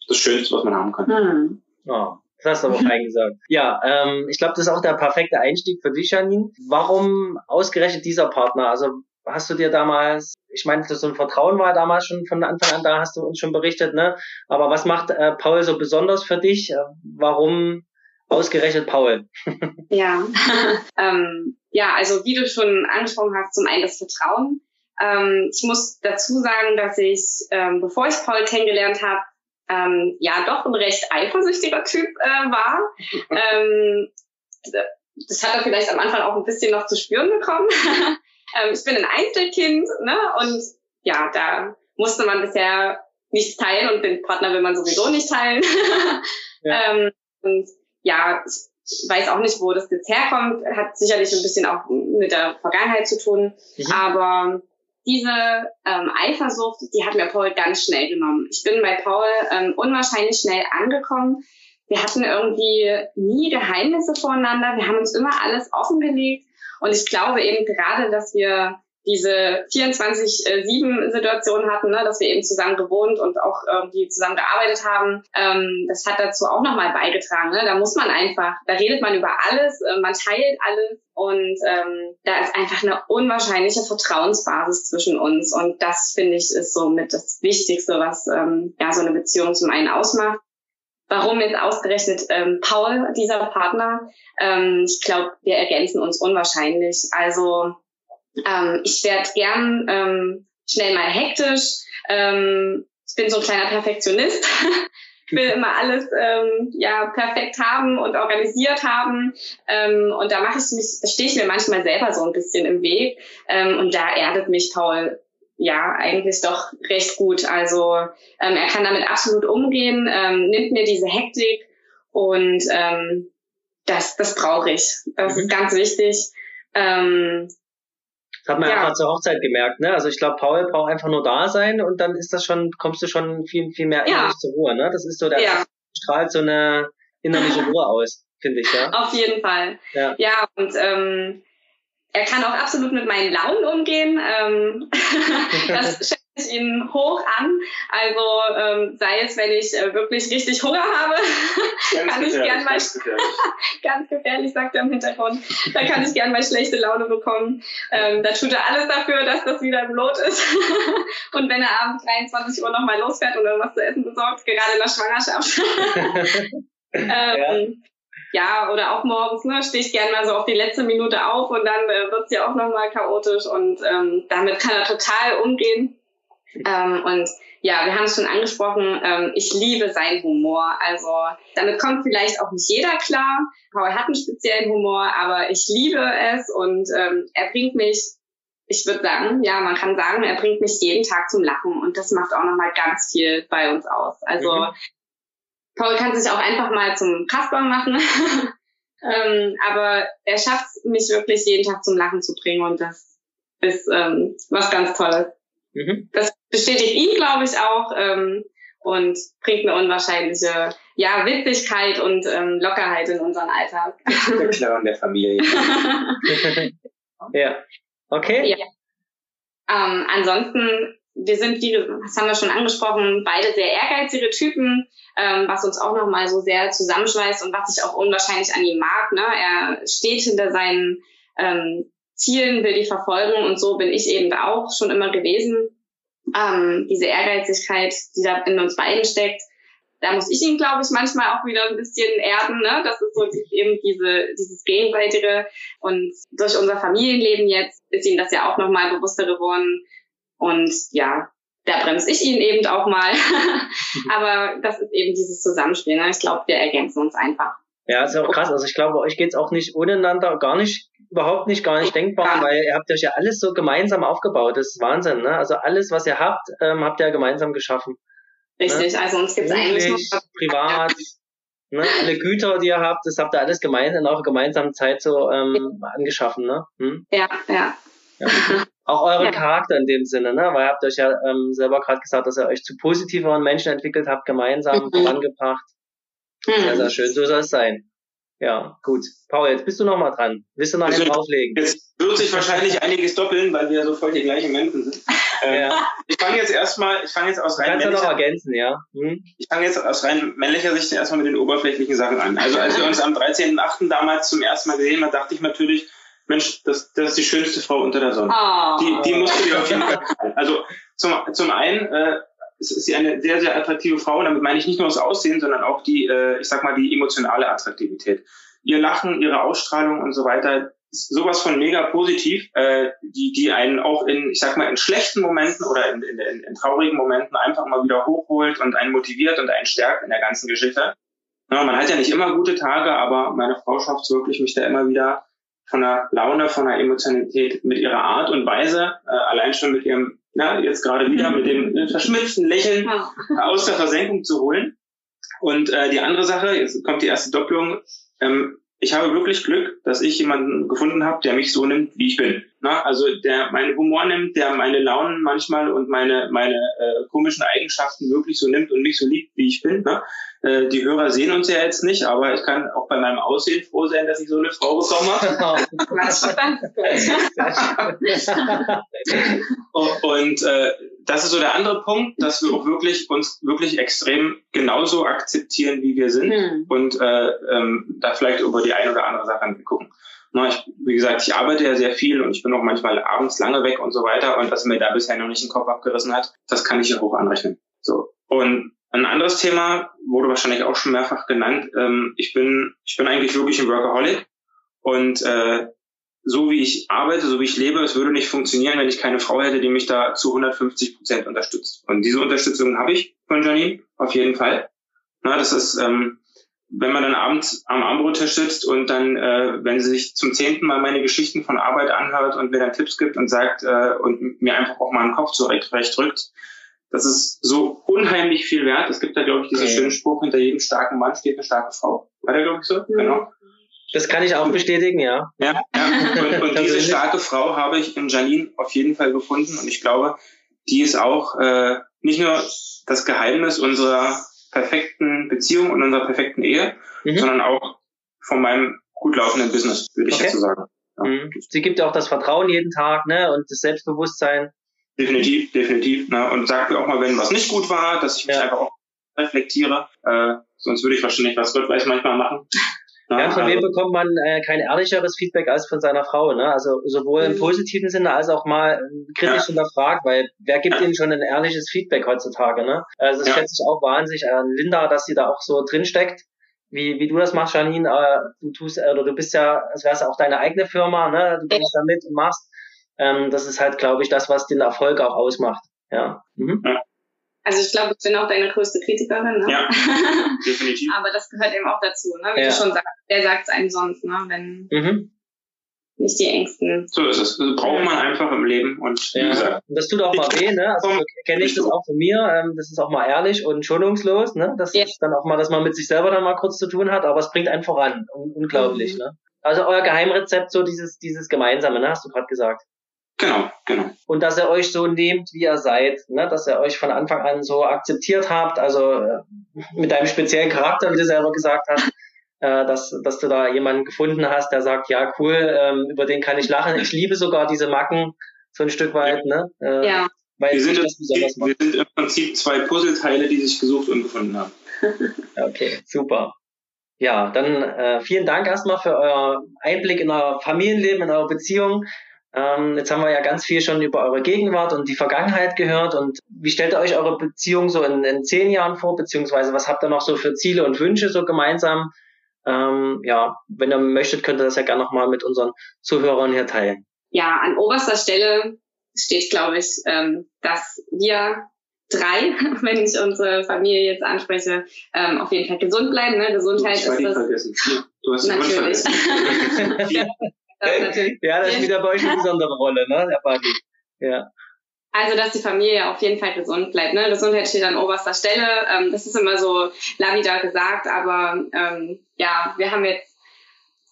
das Schönste, was man haben kann. Hm. Oh, das hast du aber fein gesagt. Ja, ähm, ich glaube, das ist auch der perfekte Einstieg für dich, Janine. Warum ausgerechnet dieser Partner? Also hast du dir damals, ich meine, so ein Vertrauen war damals schon von Anfang an da, hast du uns schon berichtet, ne? Aber was macht äh, Paul so besonders für dich? Äh, warum ausgerechnet Paul? ja, ähm, ja, also wie du schon angesprochen hast, zum einen das Vertrauen. Ähm, ich muss dazu sagen, dass ich, ähm, bevor ich Paul kennengelernt habe, ähm, ja doch ein recht eifersüchtiger Typ äh, war. ähm, das hat er vielleicht am Anfang auch ein bisschen noch zu spüren bekommen. Ähm, ich bin ein Einzelkind, ne? Und ja, da musste man bisher nichts teilen und den Partner will man sowieso nicht teilen. ja. ähm, und ja, ich weiß auch nicht, wo das jetzt herkommt. Hat sicherlich ein bisschen auch mit der Vergangenheit zu tun. Mhm. Aber diese ähm, Eifersucht, die hat mir Paul ganz schnell genommen. Ich bin bei Paul ähm, unwahrscheinlich schnell angekommen. Wir hatten irgendwie nie Geheimnisse voreinander. Wir haben uns immer alles offengelegt. Und ich glaube eben gerade, dass wir diese 24-7-Situation hatten, ne, dass wir eben zusammen gewohnt und auch irgendwie zusammen gearbeitet haben, ähm, das hat dazu auch nochmal beigetragen. Ne? Da muss man einfach, da redet man über alles, äh, man teilt alles und ähm, da ist einfach eine unwahrscheinliche Vertrauensbasis zwischen uns und das finde ich ist so mit das Wichtigste, was ähm, ja so eine Beziehung zum einen ausmacht. Warum jetzt ausgerechnet ähm, Paul, dieser Partner? Ähm, ich glaube, wir ergänzen uns unwahrscheinlich. Also ähm, ich werde gern ähm, schnell mal hektisch. Ähm, ich bin so ein kleiner Perfektionist. ich will immer alles ähm, ja perfekt haben und organisiert haben. Ähm, und da mache ich mich, stehe ich mir manchmal selber so ein bisschen im Weg. Ähm, und da erdet mich Paul ja, eigentlich doch recht gut. Also ähm, er kann damit absolut umgehen, ähm, nimmt mir diese Hektik und ähm, das, das brauche ich. Das mhm. ist ganz wichtig. Ähm, das hat man ja. einfach zur Hochzeit gemerkt, ne? Also ich glaube, Paul braucht einfach nur da sein und dann ist das schon, kommst du schon viel, viel mehr ja. zur Ruhe, ne? Das ist so, der ja. strahlt so eine innerliche Ruhe aus, finde ich, ja. Auf jeden Fall. Ja, ja und ähm, er kann auch absolut mit meinen Launen umgehen. Ähm, das schätze ich ihn hoch an. Also ähm, sei es, wenn ich äh, wirklich richtig Hunger habe, ganz kann ich gern mal ganz gefährlich. ganz gefährlich, sagt er im Hintergrund. Da kann ich gern mal schlechte Laune bekommen. Ähm, da tut er alles dafür, dass das wieder im Lot ist. und wenn er abends 23 Uhr nochmal losfährt und irgendwas zu essen besorgt, gerade in der Schwangerschaft. ähm, ja ja, oder auch morgens, ne, stehe ich gerne mal so auf die letzte Minute auf und dann äh, wird es ja auch nochmal chaotisch und ähm, damit kann er total umgehen. Ähm, und ja, wir haben es schon angesprochen, ähm, ich liebe seinen Humor. Also damit kommt vielleicht auch nicht jeder klar. Paul hat einen speziellen Humor, aber ich liebe es und ähm, er bringt mich, ich würde sagen, ja, man kann sagen, er bringt mich jeden Tag zum Lachen und das macht auch nochmal ganz viel bei uns aus. Also mhm. Paul kann sich auch einfach mal zum Kasper machen. ähm, aber er schafft mich wirklich jeden Tag zum Lachen zu bringen und das ist ähm, was ganz Tolles. Mhm. Das bestätigt ihn, glaube ich, auch ähm, und bringt eine unwahrscheinliche ja, Witzigkeit und ähm, Lockerheit in unseren Alltag. Der Clown der Familie. ja. Okay. Ja. Ähm, ansonsten wir sind, wie, das haben wir schon angesprochen, beide sehr ehrgeizige Typen, ähm, was uns auch nochmal so sehr zusammenschweißt und was ich auch unwahrscheinlich an ihm mag. Ne? Er steht hinter seinen ähm, Zielen, will die verfolgen und so bin ich eben auch schon immer gewesen. Ähm, diese Ehrgeizigkeit, die da in uns beiden steckt, da muss ich ihn, glaube ich, manchmal auch wieder ein bisschen erden. Ne? Das ist so eben diese, dieses Gegenseitige. Und durch unser Familienleben jetzt ist ihm das ja auch nochmal bewusster geworden. Und ja, da bremse ich ihn eben auch mal. Aber das ist eben dieses Zusammenspiel. Ne? Ich glaube, wir ergänzen uns einfach. Ja, ist auch krass. Also ich glaube, euch geht's auch nicht ohneinander, gar nicht, überhaupt nicht, gar nicht denkbar, ja. weil ihr habt euch ja alles so gemeinsam aufgebaut. Das ist Wahnsinn. Ne? Also alles, was ihr habt, ähm, habt ihr ja gemeinsam geschaffen. Richtig, ne? also uns gibt's eigentlich nur privat. Ne? Alle Güter, die ihr habt, das habt ihr alles gemeinsam in eurer gemeinsamen Zeit so ähm, angeschaffen, ne? Hm? Ja, ja. Ja. Auch euren ja. Charakter in dem Sinne, ne? Weil ihr habt euch ja ähm, selber gerade gesagt, dass ihr euch zu positiveren Menschen entwickelt habt, gemeinsam mhm. vorangebracht. Mhm. Sehr, sehr schön. So soll es sein. Ja, gut. Paul, jetzt bist du noch mal dran. Willst du noch also, drauflegen? Jetzt wird sich wahrscheinlich einiges doppeln, weil wir so voll die gleichen Menschen sind. Äh, ja. Ich fange jetzt erstmal, ich fange jetzt aus rein männlicher, noch ergänzen, ja. Hm? Ich fange jetzt aus rein männlicher Sicht erstmal mit den oberflächlichen Sachen an. Also als wir uns am 13.8. damals zum ersten Mal gesehen haben, dachte ich natürlich, Mensch, das, das ist die schönste Frau unter der Sonne. Oh. Die, die musst du dir auf jeden Fall Also zum, zum einen äh, ist, ist sie eine sehr, sehr attraktive Frau. Und damit meine ich nicht nur das Aussehen, sondern auch die, äh, ich sag mal, die emotionale Attraktivität. Ihr Lachen, ihre Ausstrahlung und so weiter ist sowas von mega positiv, äh, die, die einen auch in, ich sag mal, in schlechten Momenten oder in, in, in, in traurigen Momenten einfach mal wieder hochholt und einen motiviert und einen stärkt in der ganzen Geschichte. Ja, man hat ja nicht immer gute Tage, aber meine Frau schafft es wirklich, mich da immer wieder von der Laune, von der Emotionalität mit ihrer Art und Weise, äh, allein schon mit ihrem, na, jetzt gerade wieder mit dem äh, verschmitzten Lächeln aus der Versenkung zu holen. Und äh, die andere Sache, jetzt kommt die erste Doppelung, ähm, ich habe wirklich Glück, dass ich jemanden gefunden habe, der mich so nimmt, wie ich bin. Na, also der meinen Humor nimmt, der meine Launen manchmal und meine meine äh, komischen Eigenschaften wirklich so nimmt und mich so liebt, wie ich bin. Ne? Äh, die Hörer sehen uns ja jetzt nicht, aber ich kann auch bei meinem Aussehen froh sein, dass ich so eine Frau bekommen habe. und äh, das ist so der andere Punkt, dass wir auch wirklich uns wirklich extrem genauso akzeptieren, wie wir sind hm. und äh, ähm, da vielleicht über die eine oder andere Sache gucken. Na, ich, wie gesagt, ich arbeite ja sehr viel und ich bin auch manchmal abends lange weg und so weiter und was mir da bisher noch nicht den Kopf abgerissen hat, das kann ich ja hoch anrechnen. So und ein anderes Thema wurde wahrscheinlich auch schon mehrfach genannt. Ähm, ich bin ich bin eigentlich wirklich ein Workaholic und äh, so wie ich arbeite, so wie ich lebe, es würde nicht funktionieren, wenn ich keine Frau hätte, die mich da zu 150 Prozent unterstützt. Und diese Unterstützung habe ich von Janine, auf jeden Fall. Na, das ist, ähm, wenn man dann abends am Armbrottisch sitzt und dann, äh, wenn sie sich zum zehnten Mal meine Geschichten von Arbeit anhört und mir dann Tipps gibt und sagt äh, und mir einfach auch mal einen Kopf zurecht drückt, das ist so unheimlich viel wert. Es gibt da, glaube ich, diesen okay. schönen Spruch, hinter jedem starken Mann steht eine starke Frau. War der, glaube ich, so? Mhm. Genau. Das kann ich auch bestätigen, ja. Ja, ja. Und, und diese starke Frau habe ich in Janine auf jeden Fall gefunden und ich glaube, die ist auch äh, nicht nur das Geheimnis unserer perfekten Beziehung und unserer perfekten Ehe, mhm. sondern auch von meinem gut laufenden Business, würde ich okay. dazu sagen. Ja. Mhm. Sie gibt ja auch das Vertrauen jeden Tag, ne, und das Selbstbewusstsein. Definitiv, definitiv, ne, und sagt mir auch mal, wenn was nicht gut war, dass ich mich ja. einfach auch reflektiere, äh, sonst würde ich wahrscheinlich was Gott weiß manchmal machen. Ja, von wem bekommt man äh, kein ehrlicheres Feedback als von seiner Frau, ne? Also sowohl im mhm. positiven Sinne als auch mal äh, kritisch ja. hinterfragt, weil wer gibt ja. ihnen schon ein ehrliches Feedback heutzutage, ne? Also das ja. schätze ich auch wahnsinnig an Linda, dass sie da auch so drinsteckt. Wie, wie du das machst, Janine, äh, du tust, äh, oder du bist ja, als wär's auch deine eigene Firma, ne? Du gehst da mit und machst. Ähm, das ist halt, glaube ich, das, was den Erfolg auch ausmacht. Ja. Mhm. ja. Also ich glaube, ich bin auch deine größte Kritikerin. Ne? Ja, definitiv. Aber das gehört eben auch dazu, ne? wie ja. du schon sagst. Wer sagt es einem sonst, ne? wenn mhm. nicht die Ängsten. So ist es. Das braucht man einfach im Leben. Und ja. gesagt, das tut auch mal weh. Ne? Also kenne ich das auch von mir. Ähm, das ist auch mal ehrlich und schonungslos. Ne? Das ja. ist dann auch mal, dass man mit sich selber dann mal kurz zu tun hat. Aber es bringt einen voran. Unglaublich. Mhm. Ne? Also euer Geheimrezept, so dieses, dieses Gemeinsame, ne? hast du gerade gesagt. Genau, genau. Und dass ihr euch so nehmt, wie ihr seid, ne? dass ihr euch von Anfang an so akzeptiert habt, also äh, mit deinem speziellen Charakter, wie du selber gesagt hast, äh, dass, dass du da jemanden gefunden hast, der sagt, ja cool, ähm, über den kann ich lachen. Ich liebe sogar diese Macken so ein Stück weit. Ne? Äh, ja. weil wir sind, das besonders wir sind im Prinzip zwei Puzzleteile, die sich gesucht und gefunden haben. okay, super. Ja, dann äh, vielen Dank erstmal für euer Einblick in euer Familienleben, in eure Beziehung. Ähm, jetzt haben wir ja ganz viel schon über eure Gegenwart und die Vergangenheit gehört. Und wie stellt ihr euch eure Beziehung so in, in zehn Jahren vor, beziehungsweise was habt ihr noch so für Ziele und Wünsche so gemeinsam? Ähm, ja, wenn ihr möchtet, könnt ihr das ja gerne nochmal mit unseren Zuhörern hier teilen. Ja, an oberster Stelle steht, glaube ich, ähm, dass wir drei, wenn ich unsere Familie jetzt anspreche, ähm, auf jeden Fall gesund bleiben. Ne? Gesundheit ist das. Vergessen. Du hast natürlich. das natürlich. Ja, das spielt bei euch eine besondere Rolle, ne, der Party. Ja. Also, dass die Familie auf jeden Fall gesund bleibt. Ne? Gesundheit steht an oberster Stelle. Ähm, das ist immer so lavida gesagt, aber ähm, ja, wir haben jetzt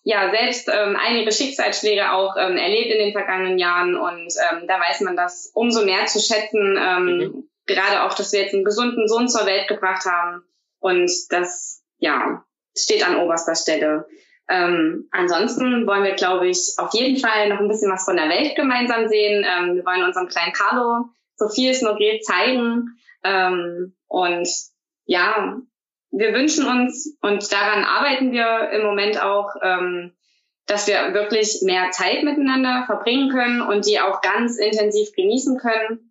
ja selbst ähm, einige Schicksalsschläge auch ähm, erlebt in den vergangenen Jahren und ähm, da weiß man das umso mehr zu schätzen. Ähm, mhm. Gerade auch, dass wir jetzt einen gesunden Sohn zur Welt gebracht haben und das ja steht an oberster Stelle. Ähm, ansonsten wollen wir, glaube ich, auf jeden Fall noch ein bisschen was von der Welt gemeinsam sehen. Ähm, wir wollen unserem kleinen Carlo so viel es nur geht zeigen. Ähm, und ja, wir wünschen uns, und daran arbeiten wir im Moment auch, ähm, dass wir wirklich mehr Zeit miteinander verbringen können und die auch ganz intensiv genießen können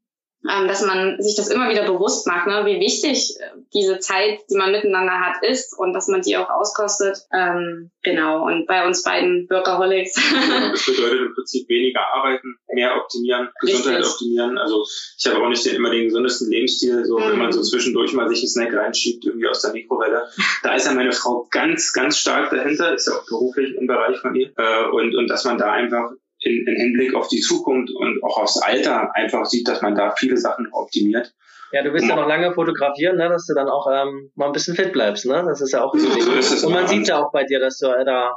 ähm, dass man sich das immer wieder bewusst macht, ne, wie wichtig äh, diese Zeit, die man miteinander hat, ist und dass man die auch auskostet. Ähm, genau. Und bei uns beiden Workaholics. das bedeutet im Prinzip weniger arbeiten, mehr optimieren, Gesundheit Richtig. optimieren. Also ich habe auch nicht immer den gesundesten Lebensstil, so mhm. wenn man so zwischendurch mal sich einen Snack reinschiebt, irgendwie aus der Mikrowelle. Da ist ja meine Frau ganz, ganz stark dahinter, ist ja auch beruflich im Bereich von ihr. Äh, und, und dass man da einfach in, in Hinblick auf die Zukunft und auch aufs Alter einfach sieht, dass man da viele Sachen optimiert. Ja, du willst ja noch lange fotografieren, ne, dass du dann auch ähm, mal ein bisschen fit bleibst, ne? Das ist ja auch so. so ist es Und man sieht ja auch bei dir, dass du äh, da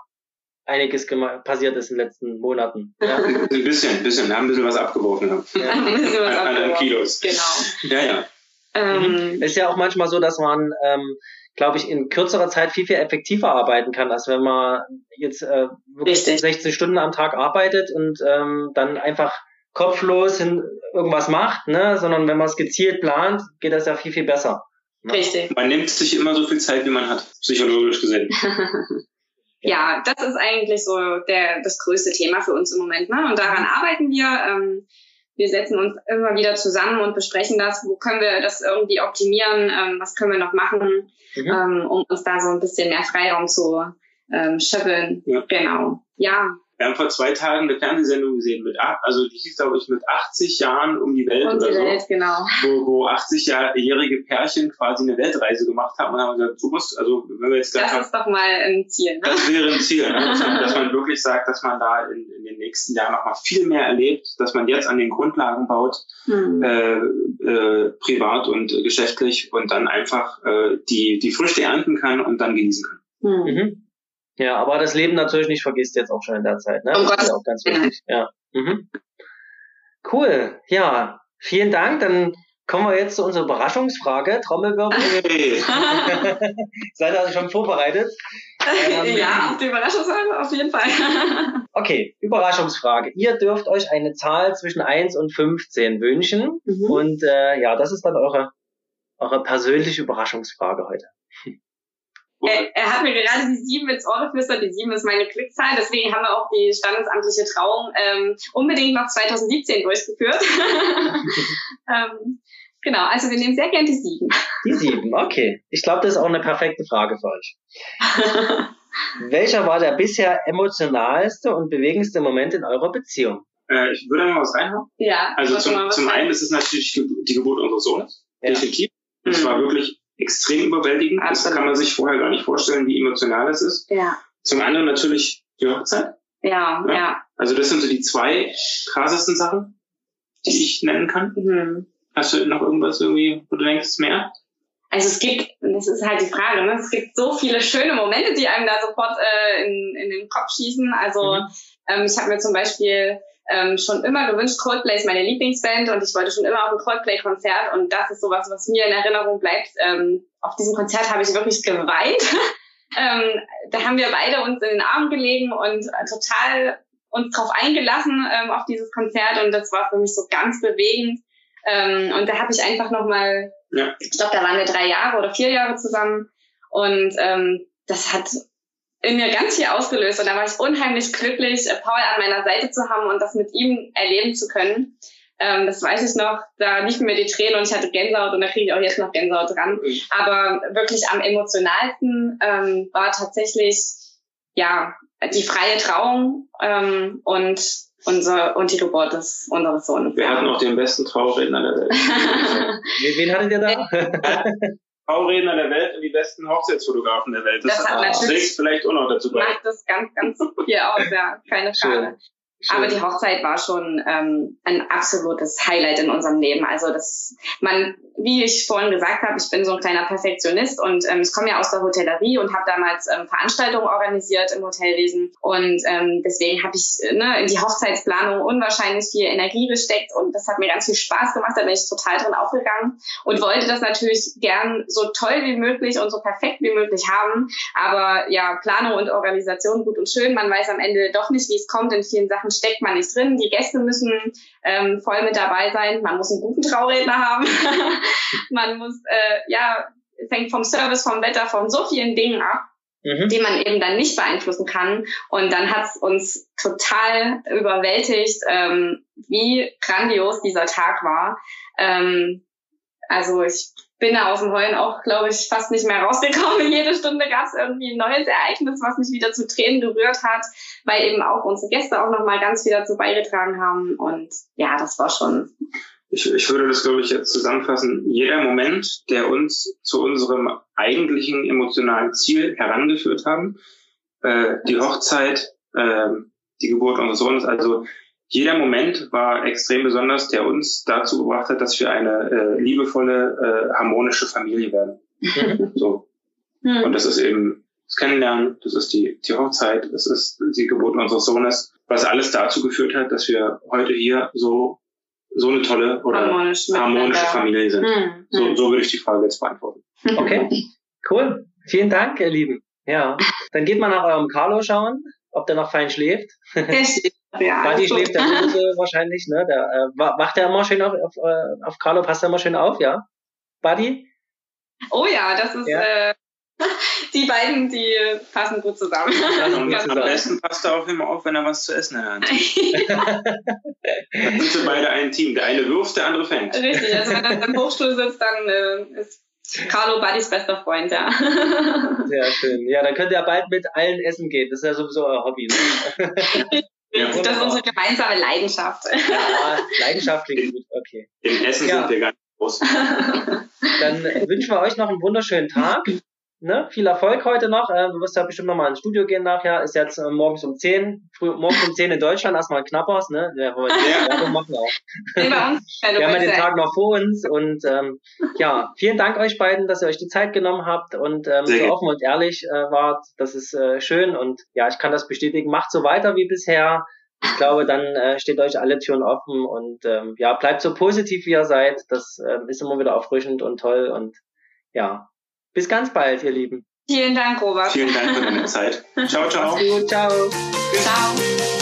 einiges passiert ist in den letzten Monaten. Ja? ein bisschen, ein bisschen. Wir haben ein bisschen was abgeworfen. Ja. ein bisschen was abgeworfen. An Kilos. Genau. Ja, ja. Ähm, ist ja auch manchmal so, dass man ähm, glaube ich, in kürzerer Zeit viel, viel effektiver arbeiten kann, als wenn man jetzt äh, wirklich Richtig. 16 Stunden am Tag arbeitet und ähm, dann einfach kopflos hin irgendwas macht, ne? sondern wenn man es gezielt plant, geht das ja viel, viel besser. Ne? Richtig. Man nimmt sich immer so viel Zeit, wie man hat, psychologisch gesehen. ja, das ist eigentlich so der, das größte Thema für uns im Moment. Ne? Und daran arbeiten wir. Ähm, wir setzen uns immer wieder zusammen und besprechen das, wo können wir das irgendwie optimieren, ähm, was können wir noch machen, mhm. ähm, um uns da so ein bisschen mehr Freiraum zu ähm, schöpfen. Ja. Genau. Ja, wir haben vor zwei Tagen eine Fernsehsendung gesehen mit, also die hieß glaube ich mit 80 Jahren um die Welt um die oder Welt, so, genau. wo, wo 80-jährige Pärchen quasi eine Weltreise gemacht haben und haben gesagt, du musst, also wenn wir jetzt das haben, ist doch mal ein Ziel. Ne? Das wäre ein Ziel, ne? dass, man, dass man wirklich sagt, dass man da in, in den nächsten Jahren noch mal viel mehr erlebt, dass man jetzt an den Grundlagen baut, hm. äh, äh, privat und geschäftlich und dann einfach äh, die die Früchte ernten kann und dann genießen kann. Hm. Mhm. Ja, aber das Leben natürlich nicht vergisst jetzt auch schon in der Zeit. Ne? Oh das ist auch ganz wichtig. Ja. Mhm. Cool. Ja, vielen Dank. Dann kommen wir jetzt zu unserer Überraschungsfrage. Trommelwirbel. Hey. Seid ihr also schon vorbereitet? Ähm, ja, auf die Überraschungsfrage auf jeden Fall. okay, Überraschungsfrage. Ihr dürft euch eine Zahl zwischen 1 und 15 wünschen. Mhm. Und äh, ja, das ist dann eure, eure persönliche Überraschungsfrage heute. Er, er, hat mir gerade die sieben ins Ohr geflüstert. Die sieben ist meine Klickzahl. Deswegen haben wir auch die standesamtliche Trauung ähm, unbedingt noch 2017 durchgeführt. ähm, genau, also wir nehmen sehr gern die sieben. Die sieben, okay. Ich glaube, das ist auch eine perfekte Frage für euch. Welcher war der bisher emotionalste und bewegendste Moment in eurer Beziehung? Äh, ich würde mal was reinhauen. Ja. Also zum, zum einen ist es natürlich die Geburt unseres Sohnes. Ja. Definitiv. Das mhm. war wirklich extrem überwältigend. Absolut. Das kann man sich vorher gar nicht vorstellen, wie emotional das ist. Ja. Zum anderen natürlich die Hochzeit. Ja, ja, ja. Also das sind so die zwei krassesten Sachen, die ich nennen kann. Mhm. Hast du noch irgendwas irgendwie, wo du denkst, mehr? Also es gibt, das ist halt die Frage, ne? es gibt so viele schöne Momente, die einem da sofort äh, in, in den Kopf schießen. Also mhm. ähm, ich habe mir zum Beispiel ähm, schon immer gewünscht, Coldplay ist meine Lieblingsband und ich wollte schon immer auf ein Coldplay-Konzert und das ist sowas, was mir in Erinnerung bleibt. Ähm, auf diesem Konzert habe ich wirklich geweint. ähm, da haben wir beide uns in den Arm gelegen und äh, total uns drauf eingelassen ähm, auf dieses Konzert und das war für mich so ganz bewegend. Ähm, und da habe ich einfach nochmal, ja. ich glaube, da waren wir drei Jahre oder vier Jahre zusammen. Und ähm, das hat in mir ganz viel ausgelöst. Und da war ich unheimlich glücklich, äh, Paul an meiner Seite zu haben und das mit ihm erleben zu können. Ähm, das weiß ich noch, da liefen mir die Tränen und ich hatte Gänsehaut und da kriege ich auch jetzt noch Gänsehaut dran. Mhm. Aber wirklich am emotionalsten ähm, war tatsächlich ja die freie Trauung ähm, und unser und die Geburt des unseres Sohnes. Wir hatten noch den besten Trauredner der Welt. Wen hattet ihr da? Trauredner der Welt und die besten Hochzeitsfotografen der Welt. Das, das hat natürlich vielleicht auch noch dazu bei. Macht das ganz, ganz viel aus, ja, keine Frage. Schön. Aber die Hochzeit war schon ähm, ein absolutes Highlight in unserem Leben. Also das, man, wie ich vorhin gesagt habe, ich bin so ein kleiner Perfektionist und ähm, ich komme ja aus der Hotellerie und habe damals ähm, Veranstaltungen organisiert im Hotelwesen und ähm, deswegen habe ich ne, in die Hochzeitsplanung unwahrscheinlich viel Energie gesteckt und das hat mir ganz viel Spaß gemacht. Da bin ich total drin aufgegangen und wollte das natürlich gern so toll wie möglich und so perfekt wie möglich haben. Aber ja, Planung und Organisation gut und schön. Man weiß am Ende doch nicht, wie es kommt in vielen Sachen Sachen steckt man nicht drin. Die Gäste müssen ähm, voll mit dabei sein. Man muss einen guten Trauredner haben. man muss, äh, ja, es hängt vom Service, vom Wetter, von so vielen Dingen ab. Mhm. die man eben dann nicht beeinflussen kann. Und dann hat es uns total überwältigt, ähm, wie grandios dieser Tag war. Ähm, also ich bin da aus dem Heulen auch, glaube ich, fast nicht mehr rausgekommen. Jede Stunde gab es irgendwie ein neues Ereignis, was mich wieder zu Tränen gerührt hat, weil eben auch unsere Gäste auch nochmal ganz viel dazu beigetragen haben. Und ja, das war schon. Ich, ich würde das, glaube ich, jetzt zusammenfassen. Jeder Moment, der uns zu unserem eigentlichen emotionalen Ziel herangeführt haben, äh, die Hochzeit, äh, die Geburt unseres Sohnes, also jeder Moment war extrem besonders, der uns dazu gebracht hat, dass wir eine äh, liebevolle, äh, harmonische Familie werden. Mhm. so. Mhm. Und das ist eben das Kennenlernen, das ist die, die Hochzeit, das ist die Geburt unseres Sohnes, was alles dazu geführt hat, dass wir heute hier so so eine tolle oder Harmonisch harmonische Familie sind. Mhm. So, so würde ich die Frage jetzt beantworten. Okay, cool. Vielen Dank, ihr Lieben. Ja, dann geht mal nach eurem Carlo schauen, ob der noch fein schläft. Ja, Buddy also. schläft der Hose wahrscheinlich, ne? Der, äh, wacht er immer schön auf, auf, äh, auf Carlo, passt er immer schön auf, ja? Buddy? Oh ja, das ist, ja. Äh, die beiden, die passen gut zusammen. Am besten passt er auf immer auf, wenn er was zu essen hat. dann sind sie beide ein Team. Der eine wirft, der andere fängt. Richtig, also wenn er im Hochstuhl sitzt, dann äh, ist Carlo Buddys bester Freund, ja. Sehr schön. Ja, dann könnt ihr bald mit allen essen gehen. Das ist ja sowieso euer Hobby. Ne? Ja, das ist unsere gemeinsame Leidenschaft. Ja, Leidenschaft klingt gut, okay. Im Essen ja. sind wir ganz groß. Dann wünschen wir euch noch einen wunderschönen Tag. Ne? Viel Erfolg heute noch. Äh, du wirst ja bestimmt nochmal ins Studio gehen nachher. Ist jetzt äh, morgens um 10, früh, morgens um 10 in Deutschland, erstmal ein Knappers, ne? Ja, wir ja. machen auch. wir haben ja den Tag noch vor uns und ähm, ja, vielen Dank euch beiden, dass ihr euch die Zeit genommen habt und ähm, so offen und ehrlich äh, wart. Das ist äh, schön und ja, ich kann das bestätigen. Macht so weiter wie bisher. Ich glaube, dann äh, steht euch alle Türen offen und ähm, ja, bleibt so positiv wie ihr seid. Das äh, ist immer wieder erfrischend und toll und ja, bis ganz bald, ihr Lieben. Vielen Dank, Robert. Vielen Dank für deine Zeit. Ciao, ciao. Ciao. Ciao.